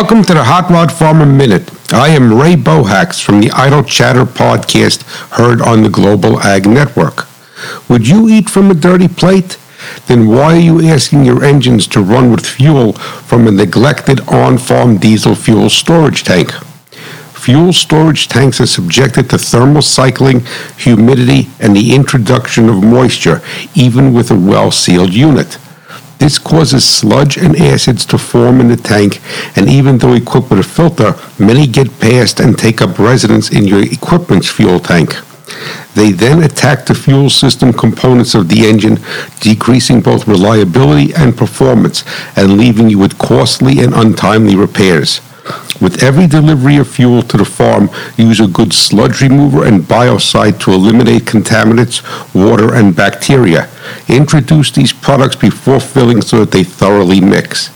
Welcome to the Hot Rod Farmer Minute. I am Ray Bohacz from the Idle Chatter podcast heard on the Global Ag Network. Would you eat from a dirty plate? Then why are you asking your engines to run with fuel from a neglected on-farm diesel fuel storage tank? Fuel storage tanks are subjected to thermal cycling, humidity, and the introduction of moisture, even with a well-sealed unit. This causes sludge and acids to form in the tank, and even though equipped with a filter, many get past and take up residence in your equipment's fuel tank. They then attack the fuel system components of the engine, decreasing both reliability and performance, and leaving you with costly and untimely repairs. With every delivery of fuel to the farm, use a good sludge remover and biocide to eliminate contaminants, water, and bacteria. Introduce these products before filling so that they thoroughly mix.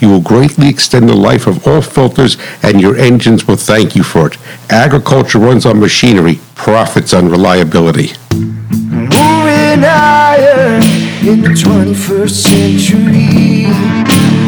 You will greatly extend the life of all filters, and your engines will thank you for it. Agriculture runs on machinery, profits on reliability. Moving Iron in the 21st century.